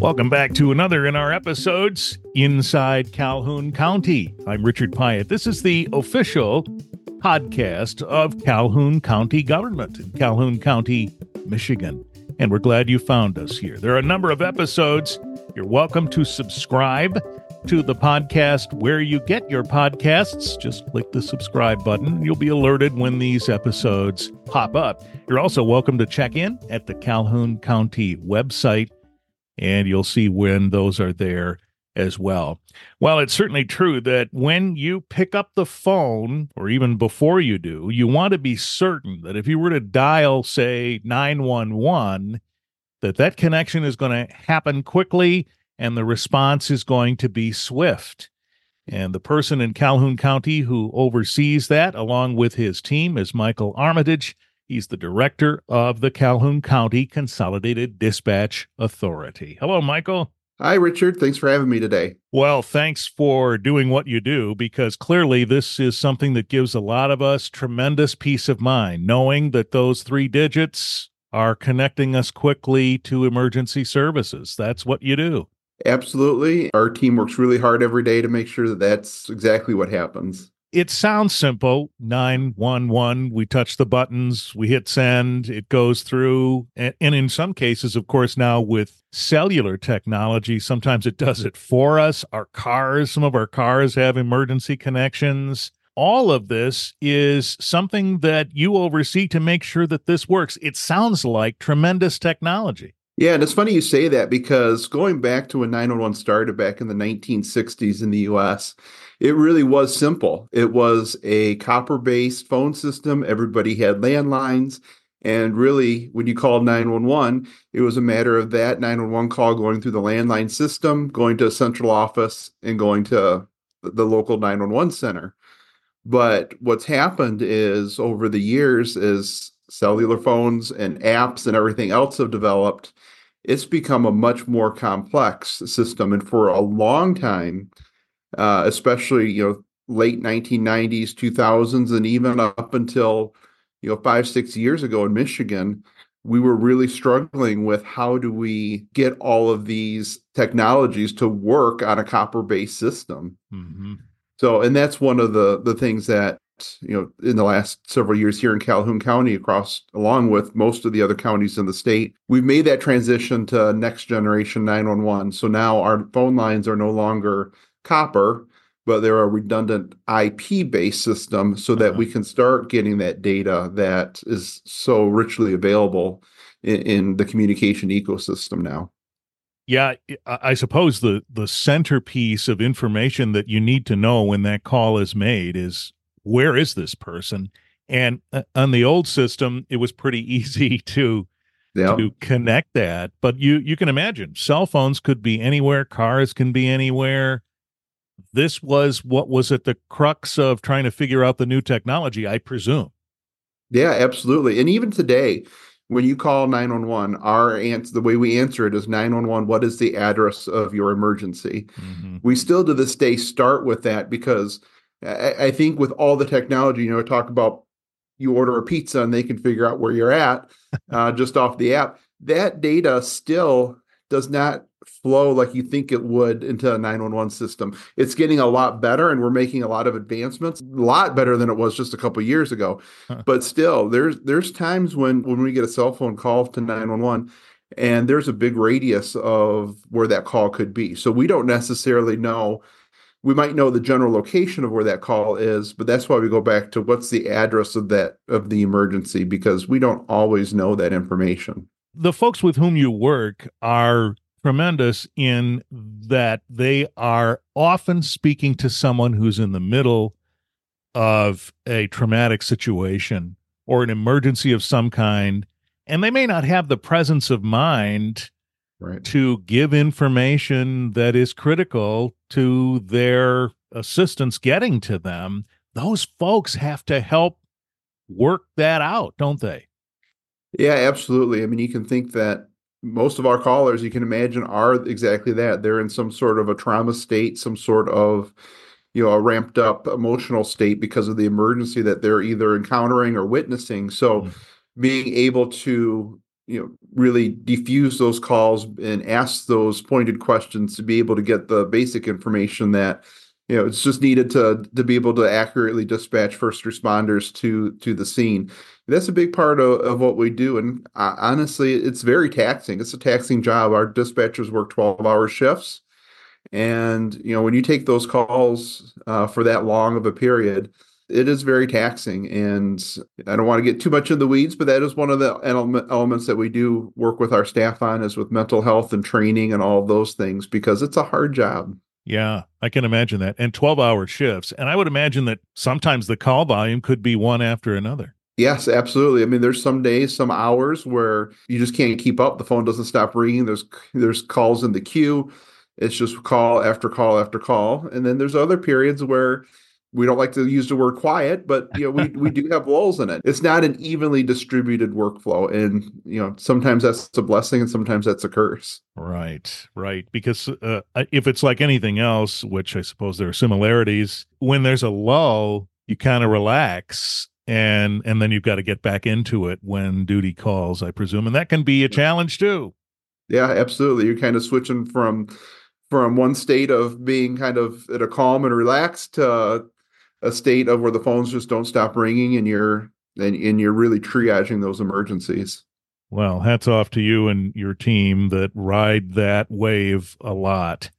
Welcome back to another in our episodes Inside Calhoun County. I'm Richard Pyatt. This is the official podcast of Calhoun County government in Calhoun County, Michigan. And we're glad you found us here. There are a number of episodes. You're welcome to subscribe to the podcast where you get your podcasts. Just click the subscribe button. You'll be alerted when these episodes pop up. You're also welcome to check in at the Calhoun County website, and you'll see when those are there as well. Well, it's certainly true that when you pick up the phone, or even before you do, you want to be certain that if you were to dial, say, 911, that that connection is going to happen quickly and the response is going to be swift. And the person in Calhoun County who oversees that, along with his team, is Michael Armitage. He's the director of the Calhoun County Consolidated Dispatch Authority. Hello, Michael. Hi, Richard. Thanks for having me today. Well, thanks for doing what you do because clearly this is something that gives a lot of us tremendous peace of mind, knowing that those three digits are connecting us quickly to emergency services. That's what you do. Absolutely. Our team works really hard every day to make sure that that's exactly what happens. It sounds simple 911. We touch the buttons, we hit send, it goes through. And, in some cases, of course, now with cellular technology, sometimes it does it for us. Our cars, some of our cars have emergency connections. All of this is something that you oversee to make sure that this works. It sounds like tremendous technology. Yeah, and it's funny you say that because going back to when 911 started back in the 1960s in the US, it really was simple. It was a copper based phone system. Everybody had landlines. And really, when you called 911, it was a matter of that 911 call going through the landline system, going to a central office, and going to the local 911 center. But what's happened is over the years, as cellular phones and apps and everything else have developed, it's become a much more complex system. And for a long time, uh, especially you know late 1990s, 2000s, and even up until you know five six years ago in Michigan, we were really struggling with how do we get all of these technologies to work on a copper based system. Mm-hmm. So, and that's one of the the things that you know in the last several years here in Calhoun County across along with most of the other counties in the state we've made that transition to next generation 911 so now our phone lines are no longer copper but they're a redundant IP based system so that uh-huh. we can start getting that data that is so richly available in, in the communication ecosystem now yeah, I suppose the the centerpiece of information that you need to know when that call is made is where is this person? And uh, on the old system, it was pretty easy to yep. to connect that. But you you can imagine cell phones could be anywhere, cars can be anywhere. This was what was at the crux of trying to figure out the new technology, I presume. Yeah, absolutely. And even today, when you call 911, our answer, the way we answer it is 911, what is the address of your emergency? Mm-hmm. We still to this day start with that because I, I think with all the technology, you know, talk about you order a pizza and they can figure out where you're at uh, just off the app. That data still does not flow like you think it would into a 911 system. It's getting a lot better and we're making a lot of advancements, a lot better than it was just a couple years ago. Huh. But still, there's there's times when when we get a cell phone call to 911 and there's a big radius of where that call could be. So we don't necessarily know we might know the general location of where that call is but that's why we go back to what's the address of that of the emergency because we don't always know that information the folks with whom you work are tremendous in that they are often speaking to someone who's in the middle of a traumatic situation or an emergency of some kind and they may not have the presence of mind right. to give information that is critical to their assistance getting to them, those folks have to help work that out, don't they? Yeah, absolutely. I mean, you can think that most of our callers, you can imagine, are exactly that. They're in some sort of a trauma state, some sort of you know a ramped up emotional state because of the emergency that they're either encountering or witnessing so mm. being able to you know really defuse those calls and ask those pointed questions to be able to get the basic information that you know it's just needed to to be able to accurately dispatch first responders to to the scene. That's a big part of, of what we do and uh, honestly it's very taxing. It's a taxing job. Our dispatchers work 12 hour shifts and you know when you take those calls uh, for that long of a period it is very taxing and i don't want to get too much in the weeds but that is one of the elements that we do work with our staff on is with mental health and training and all those things because it's a hard job yeah i can imagine that and 12 hour shifts and i would imagine that sometimes the call volume could be one after another Yes, absolutely. I mean, there's some days, some hours where you just can't keep up. The phone doesn't stop ringing. There's there's calls in the queue. It's just call after call after call. And then there's other periods where we don't like to use the word quiet, but you know, we we do have lulls in it. It's not an evenly distributed workflow. And you know, sometimes that's a blessing and sometimes that's a curse. Right, right. Because uh, if it's like anything else, which I suppose there are similarities, when there's a lull, you kind of relax and and then you've got to get back into it when duty calls, I presume. And that can be a challenge too. Yeah, absolutely. You're kind of switching from from one state of being kind of at a calm and relaxed to a state of where the phones just don't stop ringing and you're and, and you're really triaging those emergencies. Well, hats off to you and your team that ride that wave a lot.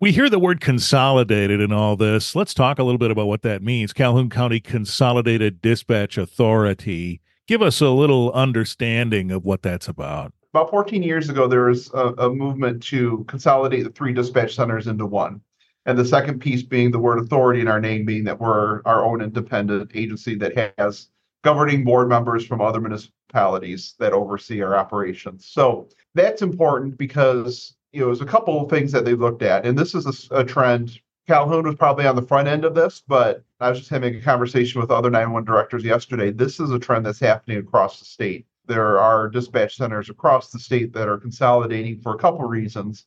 We hear the word consolidated in all this. Let's talk a little bit about what that means. Calhoun County Consolidated Dispatch Authority. Give us a little understanding of what that's about about 14 years ago, there was a, a, movement to consolidate the three dispatch centers into one. And the second piece being the word authority in our name, being that we're our own independent agency that has governing board members from other municipalities that oversee our operations. So that's important because you know there's a couple of things that they looked at, and this is a, a trend. Calhoun was probably on the front end of this, but I was just having a conversation with other 911 directors yesterday. This is a trend that's happening across the state there are dispatch centers across the state that are consolidating for a couple of reasons.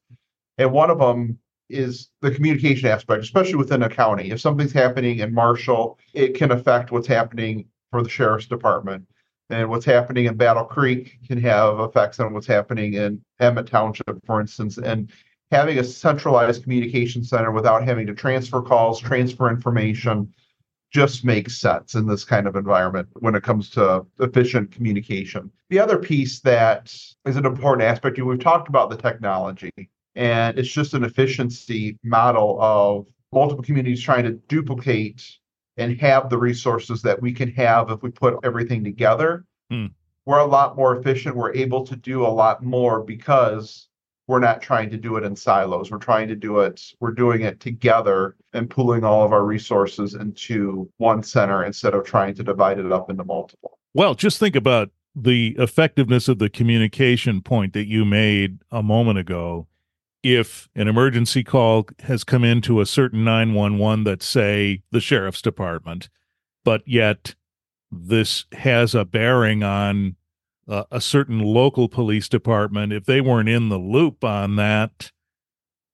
And one of them is the communication aspect, especially within a county. If something's happening in Marshall, it can affect what's happening for the sheriff's department. And what's happening in Battle Creek can have effects on what's happening in Emmett Township, for instance. And having a centralized communication center without having to transfer calls, transfer information, just makes sense in this kind of environment when it comes to efficient communication. The other piece that is an important aspect, we've talked about the technology, and it's just an efficiency model of multiple communities trying to duplicate and have the resources that we can have if we put everything together. Hmm. We're a lot more efficient. We're able to do a lot more because we're not trying to do it in silos. We're trying to do it, we're doing it together and pooling all of our resources into one center instead of trying to divide it up into multiple. Well, just think about the effectiveness of the communication point that you made a moment ago. If an emergency call has come into a certain 911 that say the sheriff's department, but yet this has a bearing on uh, a certain local police department, if they weren't in the loop on that,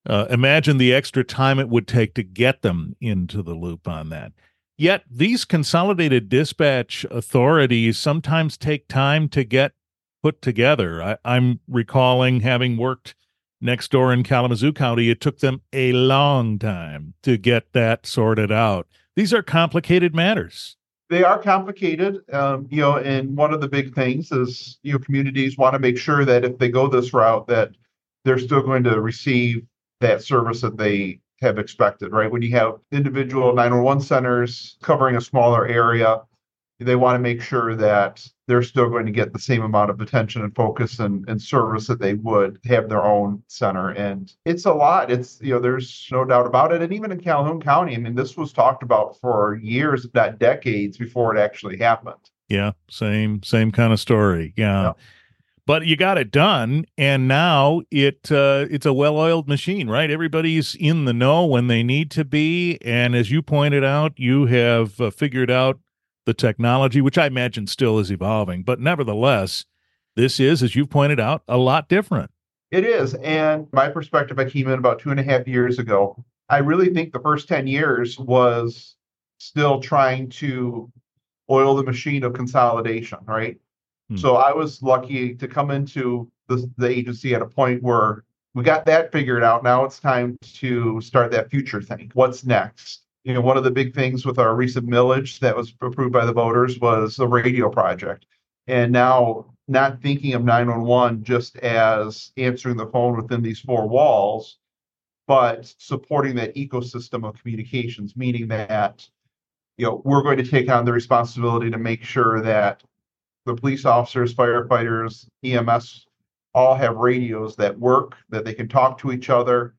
uh, imagine the extra time it would take to get them into the loop on that. Yet these consolidated dispatch authorities sometimes take time to get put together. I, I'm recalling having worked next door in Kalamazoo County, it took them a long time to get that sorted out. These are complicated matters they are complicated, um, you know, and one of the big things is, you know, communities want to make sure that if they go this route, that they're still going to receive that service that they have expected, right? When you have individual 911 centers covering a smaller area, they want to make sure that they're still going to get the same amount of attention and focus and, and service that they would have their own center. And it's a lot. It's, you know, there's no doubt about it. And even in Calhoun County, I mean, this was talked about for years, if not decades, before it actually happened. Yeah, same, same kind of story. Yeah. yeah. But you got it done, and now it uh, it's a well-oiled machine, right? Everybody's in the know when they need to be, and as you pointed out, you have uh, figured out the technology, which I imagine still is evolving. But nevertheless, this is, as you've pointed out, a lot different. It is. And my perspective, I came in about two and a half years ago. I really think the first 10 years was still trying to oil the machine of consolidation, right? Hmm. So I was lucky to come into the, the agency at a point where we got that figured out. Now it's time to start that future thing. What's next? You know, one of the big things with our recent millage that was approved by the voters was the radio project. And now not thinking of 911 just as answering the phone within these four walls, but supporting that ecosystem of communications, meaning that you know we're going to take on the responsibility to make sure that the police officers, firefighters, EMS all have radios that work, that they can talk to each other.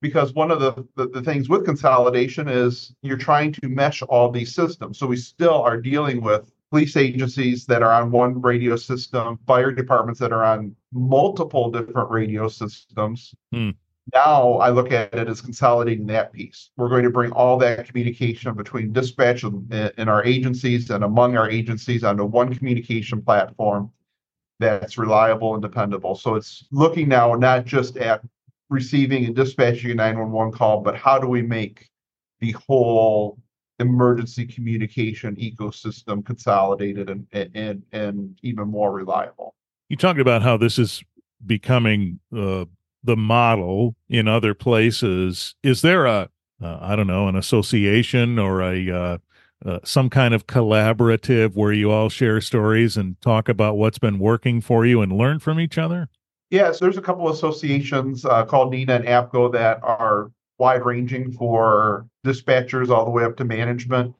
Because one of the, the, the things with consolidation is you're trying to mesh all these systems. So we still are dealing with police agencies that are on one radio system, fire departments that are on multiple different radio systems. Hmm. Now I look at it as consolidating that piece. We're going to bring all that communication between dispatch and, and our agencies and among our agencies onto one communication platform that's reliable and dependable. So it's looking now not just at receiving and dispatching a 911 call, but how do we make the whole emergency communication ecosystem consolidated and and and even more reliable. You talked about how this is becoming uh, the model in other places. Is there a uh, I don't know an association or a uh, uh, some kind of collaborative where you all share stories and talk about what's been working for you and learn from each other? Yes, there's a couple of associations uh, called NENA and APCO that are wide ranging for dispatchers all the way up to management.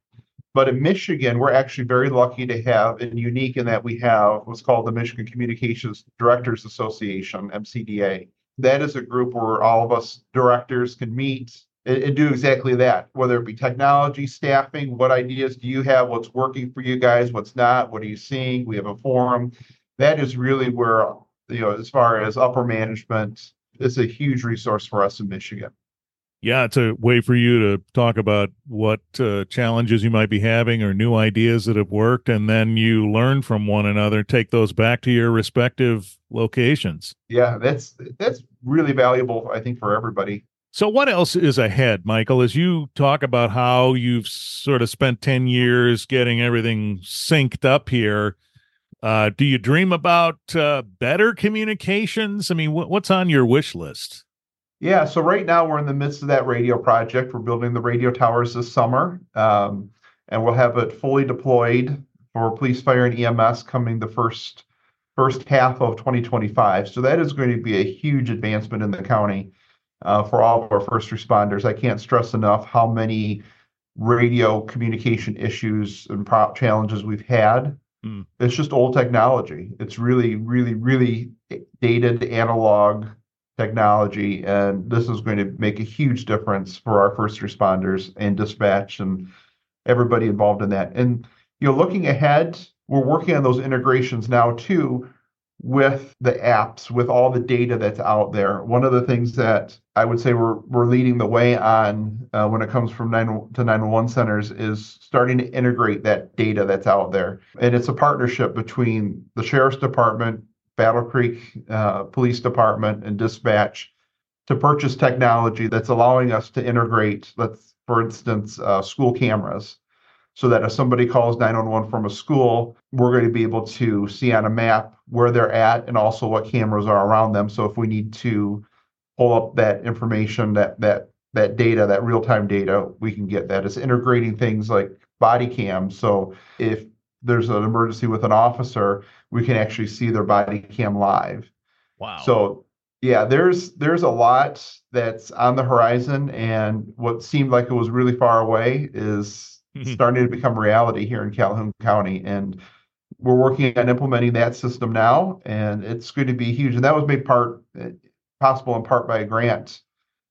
But in Michigan, we're actually very lucky to have and unique in that we have what's called the Michigan Communications Directors Association, MCDA. That is a group where all of us directors can meet and, and do exactly that, whether it be technology, staffing, what ideas do you have, what's working for you guys, what's not, what are you seeing? We have a forum. That is really where, you know, as far as upper management, it's a huge resource for us in Michigan yeah, it's a way for you to talk about what uh, challenges you might be having or new ideas that have worked, and then you learn from one another, take those back to your respective locations. Yeah, that's that's really valuable, I think, for everybody. So, what else is ahead, Michael? As you talk about how you've sort of spent ten years getting everything synced up here, uh, do you dream about uh, better communications? I mean, wh- what's on your wish list? Yeah, so right now we're in the midst of that radio project. We're building the radio towers this summer, um, and we'll have it fully deployed for police, fire, and EMS coming the first first half of 2025. So that is going to be a huge advancement in the county uh, for all of our first responders. I can't stress enough how many radio communication issues and pro- challenges we've had. Mm. It's just old technology. It's really, really, really dated analog technology, and this is going to make a huge difference for our first responders and dispatch and everybody involved in that. And you know, looking ahead, we're working on those integrations now too with the apps, with all the data that's out there. One of the things that I would say we're we're leading the way on uh, when it comes from 9 to 911 centers is starting to integrate that data that's out there. And it's a partnership between the sheriff's department, Battle Creek uh, Police Department and dispatch to purchase technology that's allowing us to integrate, let's, for instance, uh, school cameras, so that if somebody calls 911 from a school, we're going to be able to see on a map where they're at and also what cameras are around them. So if we need to pull up that information, that that that data, that real-time data, we can get that. It's integrating things like body cams. So if there's an emergency with an officer, we can actually see their body cam live. Wow. So yeah, there's there's a lot that's on the horizon, and what seemed like it was really far away is starting to become reality here in Calhoun County. And we're working on implementing that system now, and it's going to be huge. And that was made part possible in part by a grant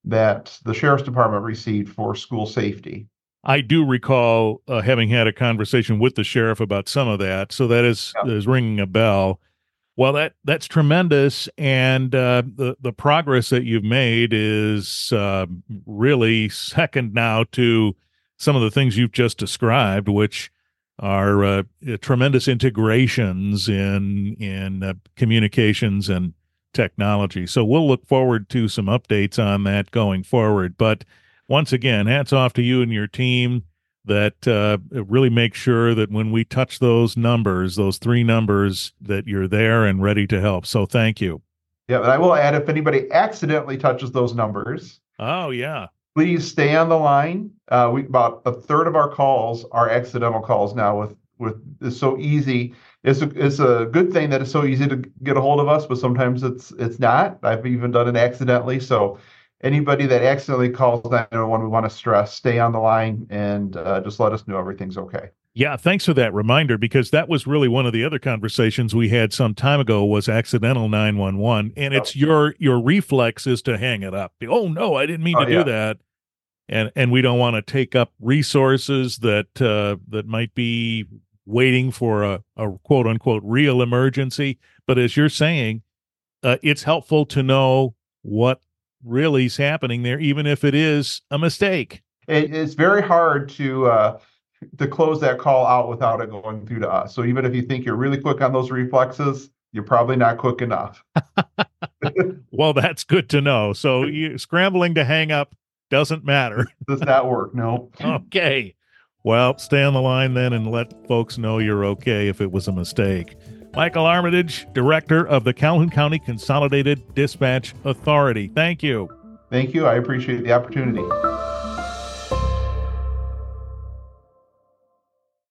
that the sheriff's department received for school safety. I do recall uh, having had a conversation with the sheriff about some of that, so that is yeah. is ringing a bell. Well, that that's tremendous, and uh, the the progress that you've made is uh, really second now to some of the things you've just described, which are uh, tremendous integrations in in uh, communications and technology. So we'll look forward to some updates on that going forward, but once again, hats off to you and your team. that uh, really make sure that when we touch those numbers, those three numbers, that you're there and ready to help. So thank you. Yeah, and I will add if anybody accidentally touches those numbers. Oh yeah. Please stay on the line. Uh, we about a third of our calls are accidental calls now. With with it's so easy. It's a it's a good thing that it's so easy to get a hold of us, but sometimes it's it's not. I've even done it accidentally. So anybody that accidentally calls 911, we want to stress stay on the line and uh, just let us know everything's okay. Yeah, thanks for that reminder because that was really one of the other conversations we had some time ago was accidental 911 and it's your your reflex is to hang it up. Oh no, I didn't mean Oh, to yeah. do that. And and we don't want to take up resources that uh that might be waiting for a, a quote unquote real emergency, but as you're saying, uh, it's helpful to know what really is happening there even if it is a mistake. It, it's very hard to uh, to close that call out without it going through to us. So even if you think you're really quick on those reflexes, you're probably not quick enough. Well, that's good to know. So you, scrambling to hang up doesn't matter. Does not work. No. okay. Well, stay on the line then and let folks know you're okay if it was a mistake. Michael Armitage, Director of the Calhoun County Consolidated Dispatch Authority. Thank you. Thank you. I appreciate the opportunity.